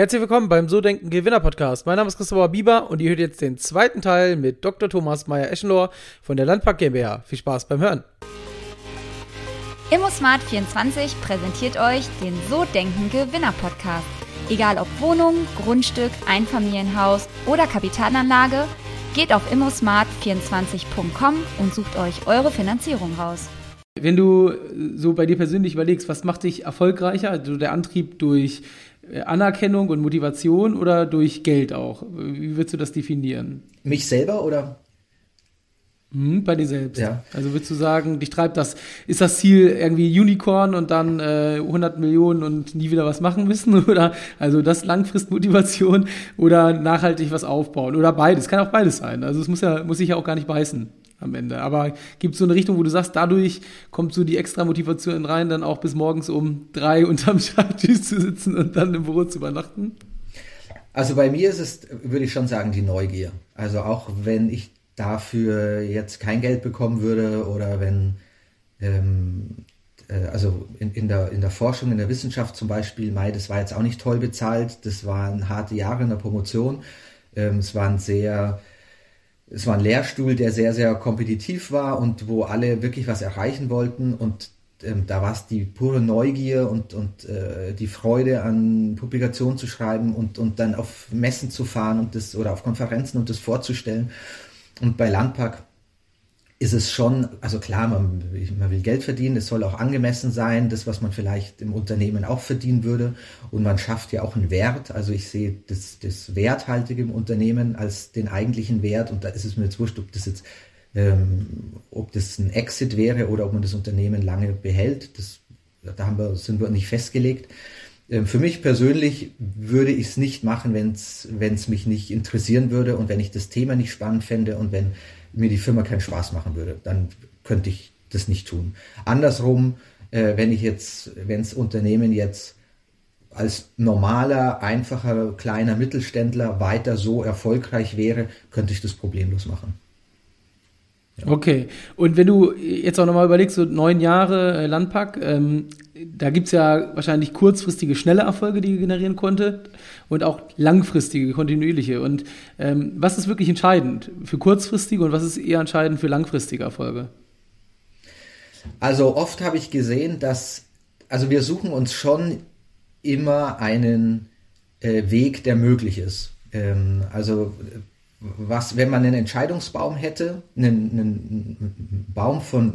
Herzlich willkommen beim So Denken Gewinner Podcast. Mein Name ist Christopher Bieber und ihr hört jetzt den zweiten Teil mit Dr. Thomas Meyer-Eschenlohr von der Landpark GmbH. Viel Spaß beim Hören. ImmoSmart24 präsentiert euch den So Denken Gewinner Podcast. Egal ob Wohnung, Grundstück, Einfamilienhaus oder Kapitalanlage, geht auf immosmart24.com und sucht euch eure Finanzierung raus. Wenn du so bei dir persönlich überlegst, was macht dich erfolgreicher? Also der Antrieb durch Anerkennung und Motivation oder durch Geld auch? Wie würdest du das definieren? Mich selber oder? Hm, bei dir selbst. Ja. Also würdest du sagen, dich treibt das, ist das Ziel irgendwie Unicorn und dann äh, 100 Millionen und nie wieder was machen müssen? Oder also das Langfristmotivation oder nachhaltig was aufbauen? Oder beides, kann auch beides sein. Also es muss ja, muss sich ja auch gar nicht beißen am Ende. Aber gibt es so eine Richtung, wo du sagst, dadurch kommt so die extra Motivation rein, dann auch bis morgens um drei unterm Schreibtisch zu sitzen und dann im Büro zu übernachten? Also bei mir ist es, würde ich schon sagen, die Neugier. Also auch wenn ich dafür jetzt kein Geld bekommen würde oder wenn, ähm, äh, also in, in, der, in der Forschung, in der Wissenschaft zum Beispiel, Mai, das war jetzt auch nicht toll bezahlt, das waren harte Jahre in der Promotion, ähm, es waren sehr es war ein Lehrstuhl, der sehr, sehr kompetitiv war und wo alle wirklich was erreichen wollten. Und ähm, da war es die pure Neugier und, und äh, die Freude an Publikationen zu schreiben und, und dann auf Messen zu fahren und das oder auf Konferenzen und das vorzustellen. Und bei Landpark ist es schon, also klar, man, man will Geld verdienen, es soll auch angemessen sein, das, was man vielleicht im Unternehmen auch verdienen würde. Und man schafft ja auch einen Wert. Also ich sehe das, das Werthaltige im Unternehmen als den eigentlichen Wert. Und da ist es mir jetzt wurscht, ob das jetzt, ähm, ob das ein Exit wäre oder ob man das Unternehmen lange behält. Das, da haben wir, sind wir nicht festgelegt. Ähm, für mich persönlich würde ich es nicht machen, wenn es mich nicht interessieren würde und wenn ich das Thema nicht spannend fände und wenn mir die Firma keinen Spaß machen würde, dann könnte ich das nicht tun. Andersrum, äh, wenn ich jetzt, wenn das Unternehmen jetzt als normaler, einfacher, kleiner Mittelständler weiter so erfolgreich wäre, könnte ich das problemlos machen. Okay, und wenn du jetzt auch nochmal überlegst, so neun Jahre äh, Landpack, ähm, da gibt es ja wahrscheinlich kurzfristige, schnelle Erfolge, die ihr generieren konntet und auch langfristige, kontinuierliche. Und ähm, was ist wirklich entscheidend für kurzfristige und was ist eher entscheidend für langfristige Erfolge? Also oft habe ich gesehen, dass, also wir suchen uns schon immer einen äh, Weg, der möglich ist. Ähm, also was, wenn man einen Entscheidungsbaum hätte, einen, einen Baum von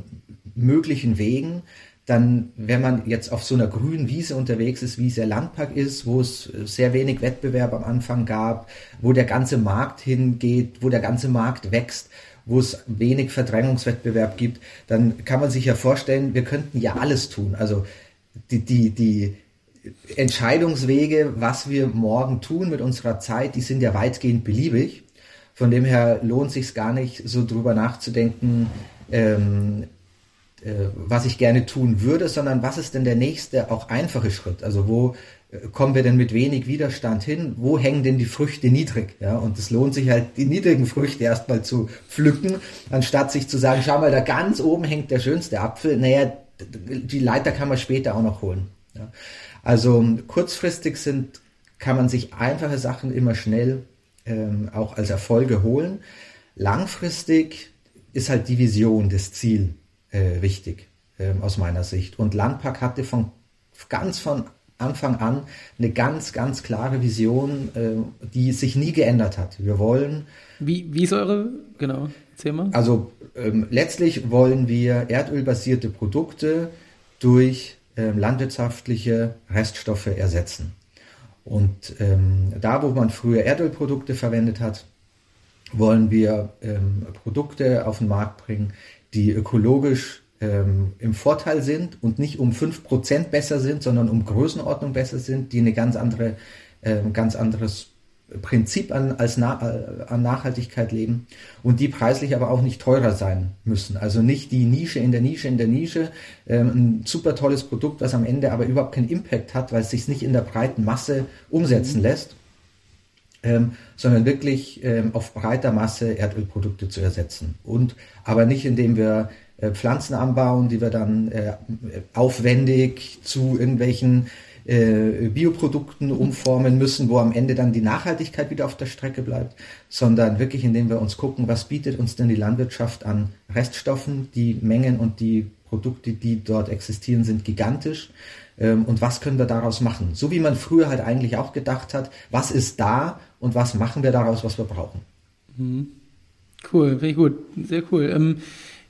möglichen Wegen, dann, wenn man jetzt auf so einer grünen Wiese unterwegs ist, wie es der Landpark ist, wo es sehr wenig Wettbewerb am Anfang gab, wo der ganze Markt hingeht, wo der ganze Markt wächst, wo es wenig Verdrängungswettbewerb gibt, dann kann man sich ja vorstellen, wir könnten ja alles tun. Also die, die, die Entscheidungswege, was wir morgen tun mit unserer Zeit, die sind ja weitgehend beliebig. Von dem her lohnt sich gar nicht, so drüber nachzudenken, ähm, äh, was ich gerne tun würde, sondern was ist denn der nächste, auch einfache Schritt? Also wo äh, kommen wir denn mit wenig Widerstand hin? Wo hängen denn die Früchte niedrig? Ja, und es lohnt sich halt, die niedrigen Früchte erstmal zu pflücken, anstatt sich zu sagen, schau mal, da ganz oben hängt der schönste Apfel. Naja, die Leiter kann man später auch noch holen. Ja. Also kurzfristig sind, kann man sich einfache Sachen immer schnell ähm, auch als Erfolge holen. Langfristig ist halt die Vision, das Ziel äh, wichtig äh, aus meiner Sicht. Und Landpark hatte von ganz von Anfang an eine ganz, ganz klare Vision, äh, die sich nie geändert hat. Wir wollen. Wie, wie ist eure, genau, Thema? Also ähm, letztlich wollen wir erdölbasierte Produkte durch ähm, landwirtschaftliche Reststoffe ersetzen. Und ähm, da, wo man früher Erdölprodukte verwendet hat, wollen wir ähm, Produkte auf den Markt bringen, die ökologisch ähm, im Vorteil sind und nicht um 5% besser sind, sondern um Größenordnung besser sind, die eine ganz andere, äh, ganz anderes Prinzip an, als Na, äh, an Nachhaltigkeit leben und die preislich aber auch nicht teurer sein müssen. Also nicht die Nische in der Nische in der Nische, ähm, ein super tolles Produkt, was am Ende aber überhaupt keinen Impact hat, weil es sich nicht in der breiten Masse umsetzen mhm. lässt, ähm, sondern wirklich ähm, auf breiter Masse Erdölprodukte zu ersetzen. Und aber nicht indem wir äh, Pflanzen anbauen, die wir dann äh, aufwendig zu irgendwelchen äh, Bioprodukten umformen müssen, wo am Ende dann die Nachhaltigkeit wieder auf der Strecke bleibt, sondern wirklich indem wir uns gucken, was bietet uns denn die Landwirtschaft an Reststoffen, die Mengen und die Produkte, die dort existieren, sind gigantisch. Ähm, und was können wir daraus machen? So wie man früher halt eigentlich auch gedacht hat, was ist da und was machen wir daraus, was wir brauchen. Mhm. Cool, finde ich gut, sehr cool. Ähm,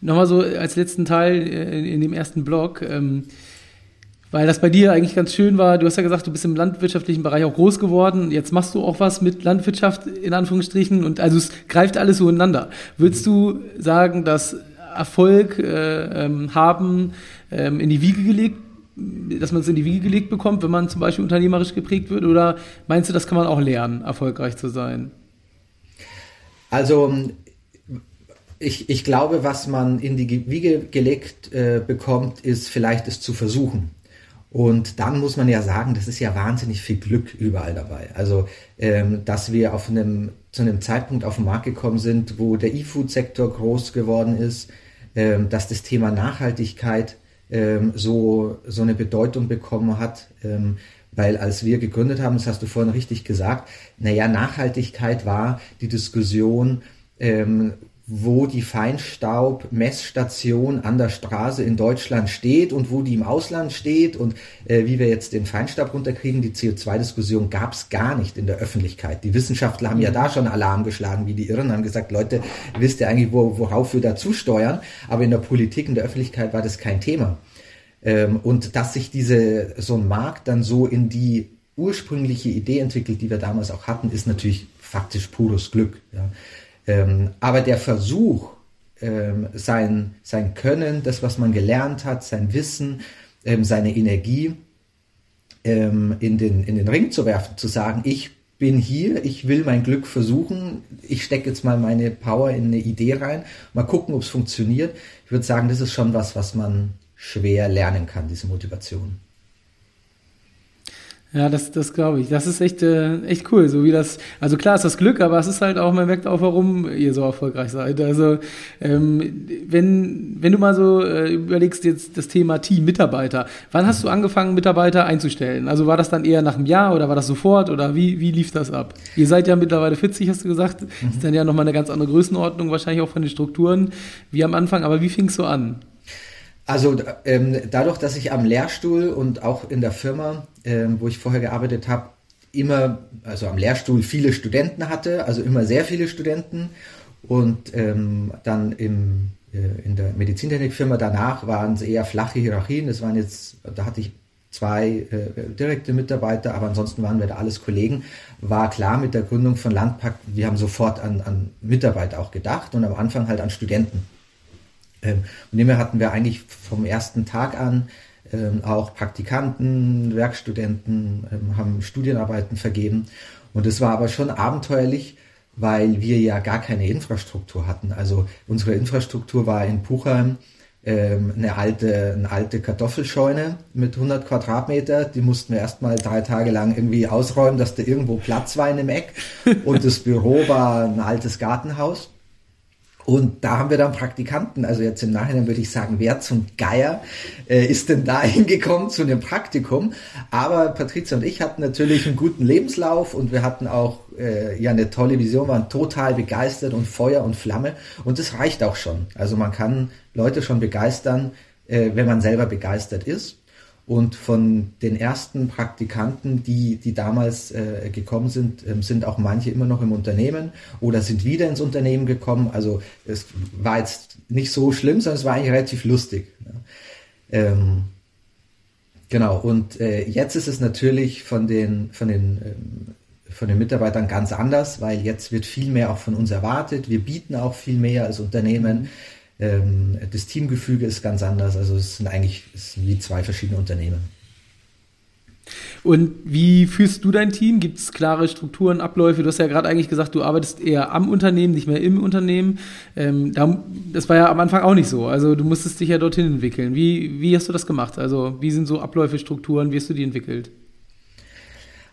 Nochmal so als letzten Teil äh, in, in dem ersten Blog, ähm, weil das bei dir eigentlich ganz schön war. Du hast ja gesagt, du bist im landwirtschaftlichen Bereich auch groß geworden. Jetzt machst du auch was mit Landwirtschaft in Anführungsstrichen und also es greift alles so ineinander. Würdest du sagen, dass Erfolg äh, ähm, haben ähm, in die Wiege gelegt dass man es in die Wiege gelegt bekommt, wenn man zum Beispiel unternehmerisch geprägt wird? Oder meinst du, das kann man auch lernen, erfolgreich zu sein? Also ich, ich glaube, was man in die Wiege gelegt äh, bekommt, ist vielleicht es zu versuchen. Und dann muss man ja sagen, das ist ja wahnsinnig viel Glück überall dabei. Also, ähm, dass wir auf einem, zu einem Zeitpunkt auf den Markt gekommen sind, wo der E-Food-Sektor groß geworden ist, ähm, dass das Thema Nachhaltigkeit ähm, so, so eine Bedeutung bekommen hat. Ähm, weil als wir gegründet haben, das hast du vorhin richtig gesagt, naja, Nachhaltigkeit war die Diskussion, ähm, wo die Feinstaub-Messstation an der Straße in Deutschland steht und wo die im Ausland steht und äh, wie wir jetzt den Feinstaub runterkriegen. Die CO2-Diskussion gab es gar nicht in der Öffentlichkeit. Die Wissenschaftler haben ja da schon Alarm geschlagen, wie die Irren, haben gesagt, Leute, wisst ihr eigentlich, wo, worauf wir da zusteuern? Aber in der Politik, in der Öffentlichkeit war das kein Thema. Ähm, und dass sich diese, so ein Markt dann so in die ursprüngliche Idee entwickelt, die wir damals auch hatten, ist natürlich faktisch pures Glück. Ja. Ähm, aber der Versuch, ähm, sein, sein Können, das, was man gelernt hat, sein Wissen, ähm, seine Energie ähm, in, den, in den Ring zu werfen, zu sagen, ich bin hier, ich will mein Glück versuchen, ich stecke jetzt mal meine Power in eine Idee rein, mal gucken, ob es funktioniert. Ich würde sagen, das ist schon was, was man schwer lernen kann, diese Motivation. Ja, das, das glaube ich. Das ist echt, äh, echt cool. So wie das, also klar ist das Glück, aber es ist halt auch, man merkt auch, warum ihr so erfolgreich seid. Also ähm, wenn, wenn du mal so äh, überlegst jetzt das Thema Team, Mitarbeiter, wann hast du angefangen, Mitarbeiter einzustellen? Also war das dann eher nach einem Jahr oder war das sofort oder wie, wie lief das ab? Ihr seid ja mittlerweile 40, hast du gesagt. Mhm. Ist dann ja nochmal eine ganz andere Größenordnung, wahrscheinlich auch von den Strukturen wie am Anfang, aber wie fing es so an? Also ähm, dadurch, dass ich am Lehrstuhl und auch in der Firma, ähm, wo ich vorher gearbeitet habe, immer, also am Lehrstuhl viele Studenten hatte, also immer sehr viele Studenten und ähm, dann im, äh, in der Medizintechnikfirma danach waren es eher flache Hierarchien. Das waren jetzt, da hatte ich zwei äh, direkte Mitarbeiter, aber ansonsten waren wir da alles Kollegen. War klar mit der Gründung von Landpakt, wir haben sofort an, an Mitarbeiter auch gedacht und am Anfang halt an Studenten. Ähm, und dem hatten wir eigentlich vom ersten Tag an ähm, auch Praktikanten, Werkstudenten, ähm, haben Studienarbeiten vergeben. Und es war aber schon abenteuerlich, weil wir ja gar keine Infrastruktur hatten. Also unsere Infrastruktur war in Puchheim eine alte, eine alte Kartoffelscheune mit 100 Quadratmeter. Die mussten wir erstmal drei Tage lang irgendwie ausräumen, dass da irgendwo Platz war in dem Eck. Und das Büro war ein altes Gartenhaus. Und da haben wir dann Praktikanten, also jetzt im Nachhinein würde ich sagen, wer zum Geier äh, ist denn da hingekommen zu einem Praktikum? Aber Patricia und ich hatten natürlich einen guten Lebenslauf und wir hatten auch äh, ja eine tolle Vision, waren total begeistert und Feuer und Flamme und das reicht auch schon. Also man kann Leute schon begeistern, äh, wenn man selber begeistert ist. Und von den ersten Praktikanten, die, die damals äh, gekommen sind, ähm, sind auch manche immer noch im Unternehmen oder sind wieder ins Unternehmen gekommen. Also es war jetzt nicht so schlimm, sondern es war eigentlich relativ lustig. Ja. Ähm, genau, und äh, jetzt ist es natürlich von den, von den ähm, von den Mitarbeitern ganz anders, weil jetzt wird viel mehr auch von uns erwartet. Wir bieten auch viel mehr als Unternehmen. Ähm, das Teamgefüge ist ganz anders. Also es sind eigentlich es sind wie zwei verschiedene Unternehmen. Und wie führst du dein Team? Gibt es klare Strukturen, Abläufe? Du hast ja gerade eigentlich gesagt, du arbeitest eher am Unternehmen, nicht mehr im Unternehmen. Ähm, das war ja am Anfang auch nicht so. Also du musstest dich ja dorthin entwickeln. Wie, wie hast du das gemacht? Also wie sind so Abläufe, Strukturen? Wie hast du die entwickelt?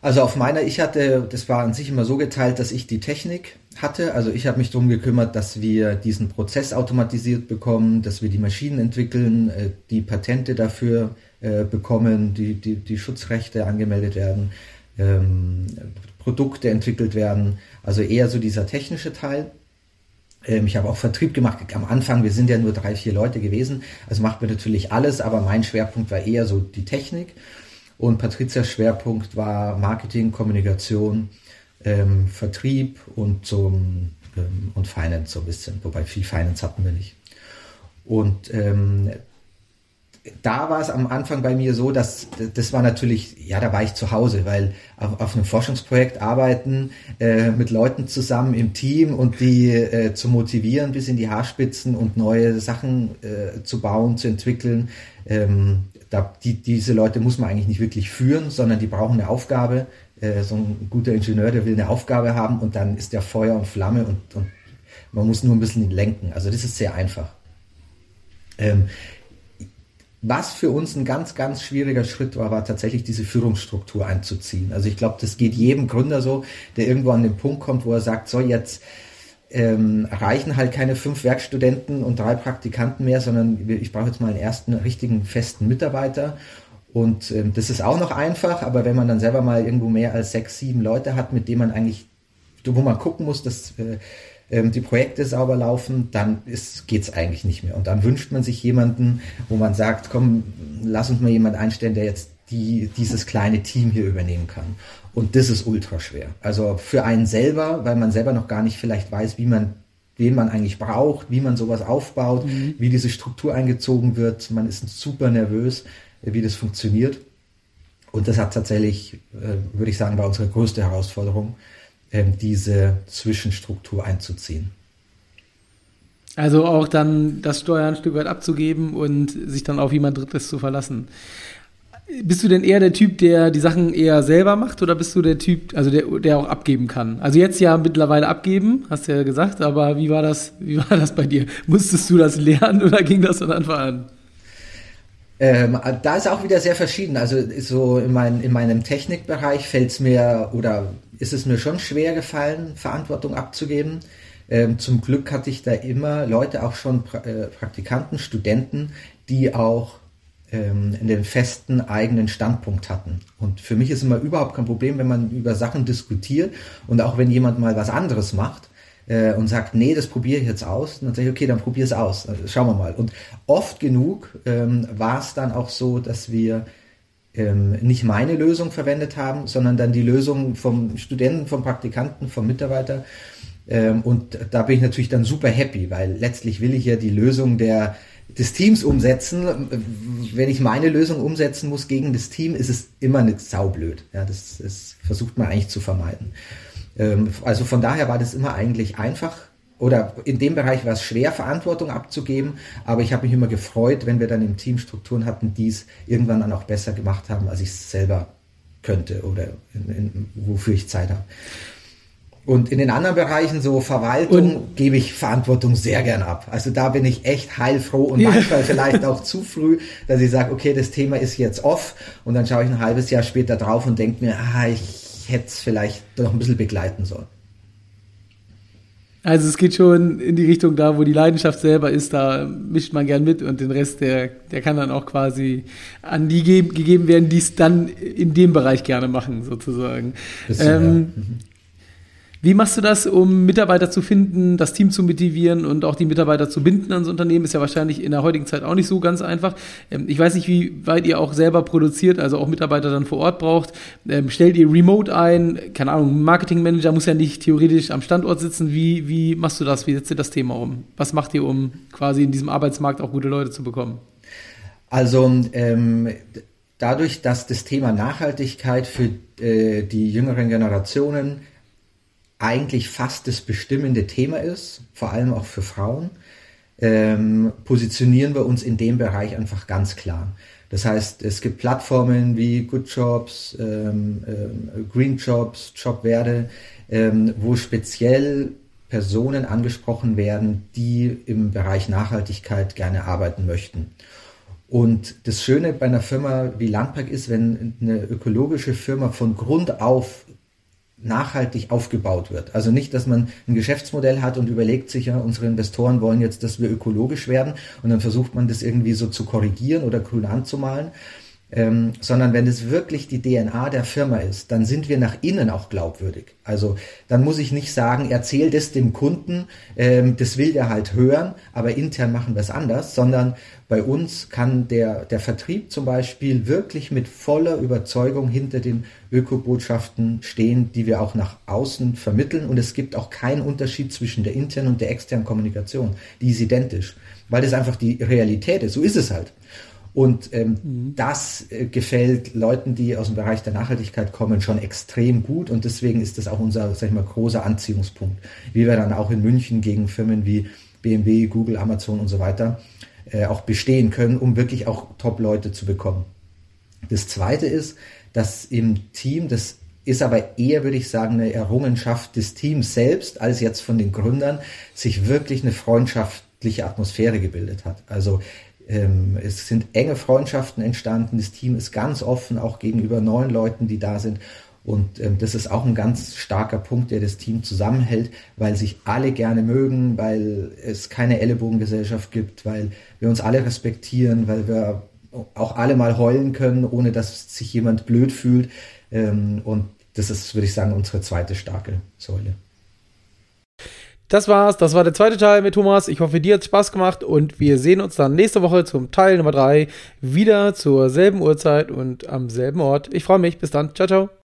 Also auf meiner, ich hatte, das war an sich immer so geteilt, dass ich die Technik hatte. Also ich habe mich darum gekümmert, dass wir diesen Prozess automatisiert bekommen, dass wir die Maschinen entwickeln, äh, die Patente dafür äh, bekommen, die, die, die Schutzrechte angemeldet werden, ähm, Produkte entwickelt werden. Also eher so dieser technische Teil. Ähm, ich habe auch Vertrieb gemacht. Am Anfang, wir sind ja nur drei, vier Leute gewesen. Also macht man natürlich alles, aber mein Schwerpunkt war eher so die Technik. Und Patrizias Schwerpunkt war Marketing, Kommunikation, ähm, Vertrieb und zum ähm, und Finance so ein bisschen, wobei viel Finance hatten wir nicht. Und ähm, da war es am Anfang bei mir so, dass das war natürlich, ja, da war ich zu Hause, weil auf, auf einem Forschungsprojekt arbeiten äh, mit Leuten zusammen im Team und die äh, zu motivieren bis in die Haarspitzen und neue Sachen äh, zu bauen, zu entwickeln. Ähm, da, die, diese Leute muss man eigentlich nicht wirklich führen, sondern die brauchen eine Aufgabe. Äh, so ein guter Ingenieur, der will eine Aufgabe haben und dann ist der Feuer und Flamme und, und man muss nur ein bisschen lenken. Also das ist sehr einfach. Ähm, was für uns ein ganz, ganz schwieriger Schritt war, war tatsächlich diese Führungsstruktur einzuziehen. Also ich glaube, das geht jedem Gründer so, der irgendwo an den Punkt kommt, wo er sagt, so jetzt ähm, reichen halt keine fünf Werkstudenten und drei Praktikanten mehr, sondern ich brauche jetzt mal einen ersten richtigen festen Mitarbeiter. Und ähm, das ist auch noch einfach, aber wenn man dann selber mal irgendwo mehr als sechs, sieben Leute hat, mit denen man eigentlich, wo man gucken muss, dass äh, ähm, die Projekte sauber laufen, dann geht es eigentlich nicht mehr. Und dann wünscht man sich jemanden, wo man sagt, komm, lass uns mal jemand einstellen, der jetzt die, dieses kleine Team hier übernehmen kann. Und das ist ultra schwer. Also für einen selber, weil man selber noch gar nicht vielleicht weiß, wie man wen man eigentlich braucht, wie man sowas aufbaut, mhm. wie diese Struktur eingezogen wird. Man ist super nervös, wie das funktioniert. Und das hat tatsächlich, äh, würde ich sagen, war unsere größte Herausforderung, diese Zwischenstruktur einzuziehen. Also auch dann das Steuern ein Stück weit abzugeben und sich dann auf jemand Drittes zu verlassen. Bist du denn eher der Typ, der die Sachen eher selber macht oder bist du der Typ, also der, der auch abgeben kann? Also jetzt ja mittlerweile abgeben, hast du ja gesagt, aber wie war das, wie war das bei dir? Musstest du das lernen oder ging das von Anfang an? Ähm, da ist auch wieder sehr verschieden. Also so in, mein, in meinem Technikbereich fällt es mir oder ist es mir schon schwer gefallen, Verantwortung abzugeben. Ähm, zum Glück hatte ich da immer Leute, auch schon pra äh, Praktikanten, Studenten, die auch ähm, den festen eigenen Standpunkt hatten. Und für mich ist immer überhaupt kein Problem, wenn man über Sachen diskutiert und auch wenn jemand mal was anderes macht, äh, und sagt, nee, das probiere ich jetzt aus, dann sage ich, okay, dann probier es aus, also, schauen wir mal. Und oft genug ähm, war es dann auch so, dass wir ähm, nicht meine Lösung verwendet haben, sondern dann die Lösung vom Studenten, vom Praktikanten, vom Mitarbeiter. Ähm, und da bin ich natürlich dann super happy, weil letztlich will ich ja die Lösung der, des Teams umsetzen. Wenn ich meine Lösung umsetzen muss gegen das Team, ist es immer nicht saublöd. Ja, das, das versucht man eigentlich zu vermeiden. Ähm, also von daher war das immer eigentlich einfach oder in dem Bereich war es schwer, Verantwortung abzugeben, aber ich habe mich immer gefreut, wenn wir dann im Team Strukturen hatten, die es irgendwann dann auch besser gemacht haben, als ich es selber könnte oder in, in, wofür ich Zeit habe. Und in den anderen Bereichen, so Verwaltung, und gebe ich Verantwortung sehr gern ab. Also da bin ich echt heilfroh und manchmal vielleicht auch zu früh, dass ich sage, okay, das Thema ist jetzt off und dann schaue ich ein halbes Jahr später drauf und denke mir, ah, ich hätte es vielleicht noch ein bisschen begleiten sollen. Also es geht schon in die Richtung da, wo die Leidenschaft selber ist, da mischt man gern mit und den Rest, der, der kann dann auch quasi an die gegeben werden, die es dann in dem Bereich gerne machen, sozusagen. Bisschen, ähm, ja. mhm. Wie machst du das, um Mitarbeiter zu finden, das Team zu motivieren und auch die Mitarbeiter zu binden ans Unternehmen? Ist ja wahrscheinlich in der heutigen Zeit auch nicht so ganz einfach. Ähm, ich weiß nicht, wie weit ihr auch selber produziert, also auch Mitarbeiter dann vor Ort braucht. Ähm, stellt ihr Remote ein? Keine Ahnung, Marketingmanager muss ja nicht theoretisch am Standort sitzen. Wie, wie machst du das? Wie setzt ihr das Thema um? Was macht ihr, um quasi in diesem Arbeitsmarkt auch gute Leute zu bekommen? Also, ähm, dadurch, dass das Thema Nachhaltigkeit für äh, die jüngeren Generationen eigentlich fast das bestimmende Thema ist, vor allem auch für Frauen, ähm, positionieren wir uns in dem Bereich einfach ganz klar. Das heißt, es gibt Plattformen wie Good Jobs, ähm, ähm, Green Jobs, Jobwerde, ähm, wo speziell Personen angesprochen werden, die im Bereich Nachhaltigkeit gerne arbeiten möchten. Und das Schöne bei einer Firma wie Landpark ist, wenn eine ökologische Firma von Grund auf nachhaltig aufgebaut wird. Also nicht, dass man ein Geschäftsmodell hat und überlegt sich ja, unsere Investoren wollen jetzt, dass wir ökologisch werden und dann versucht man das irgendwie so zu korrigieren oder grün anzumalen, ähm, sondern wenn es wirklich die DNA der Firma ist, dann sind wir nach innen auch glaubwürdig. Also dann muss ich nicht sagen, erzähl das dem Kunden, ähm, das will der halt hören, aber intern machen wir es anders, sondern bei uns kann der, der Vertrieb zum Beispiel wirklich mit voller Überzeugung hinter den Ökobotschaften stehen, die wir auch nach außen vermitteln. Und es gibt auch keinen Unterschied zwischen der internen und der externen Kommunikation. Die ist identisch, weil das einfach die Realität ist. So ist es halt. Und ähm, mhm. das äh, gefällt Leuten, die aus dem Bereich der Nachhaltigkeit kommen, schon extrem gut. Und deswegen ist das auch unser, sag ich mal, großer Anziehungspunkt. Wie wir dann auch in München gegen Firmen wie BMW, Google, Amazon und so weiter äh, auch bestehen können, um wirklich auch Top-Leute zu bekommen. Das zweite ist, dass im Team, das ist aber eher, würde ich sagen, eine Errungenschaft des Teams selbst, als jetzt von den Gründern, sich wirklich eine freundschaftliche Atmosphäre gebildet hat. Also es sind enge Freundschaften entstanden. Das Team ist ganz offen, auch gegenüber neuen Leuten, die da sind. Und ähm, das ist auch ein ganz starker Punkt, der das Team zusammenhält, weil sich alle gerne mögen, weil es keine Ellenbogengesellschaft gibt, weil wir uns alle respektieren, weil wir auch alle mal heulen können, ohne dass sich jemand blöd fühlt. Ähm, und das ist, würde ich sagen, unsere zweite starke Säule. Das war's. Das war der zweite Teil mit Thomas. Ich hoffe, dir hat Spaß gemacht und wir sehen uns dann nächste Woche zum Teil Nummer 3 wieder zur selben Uhrzeit und am selben Ort. Ich freue mich. Bis dann. Ciao, ciao.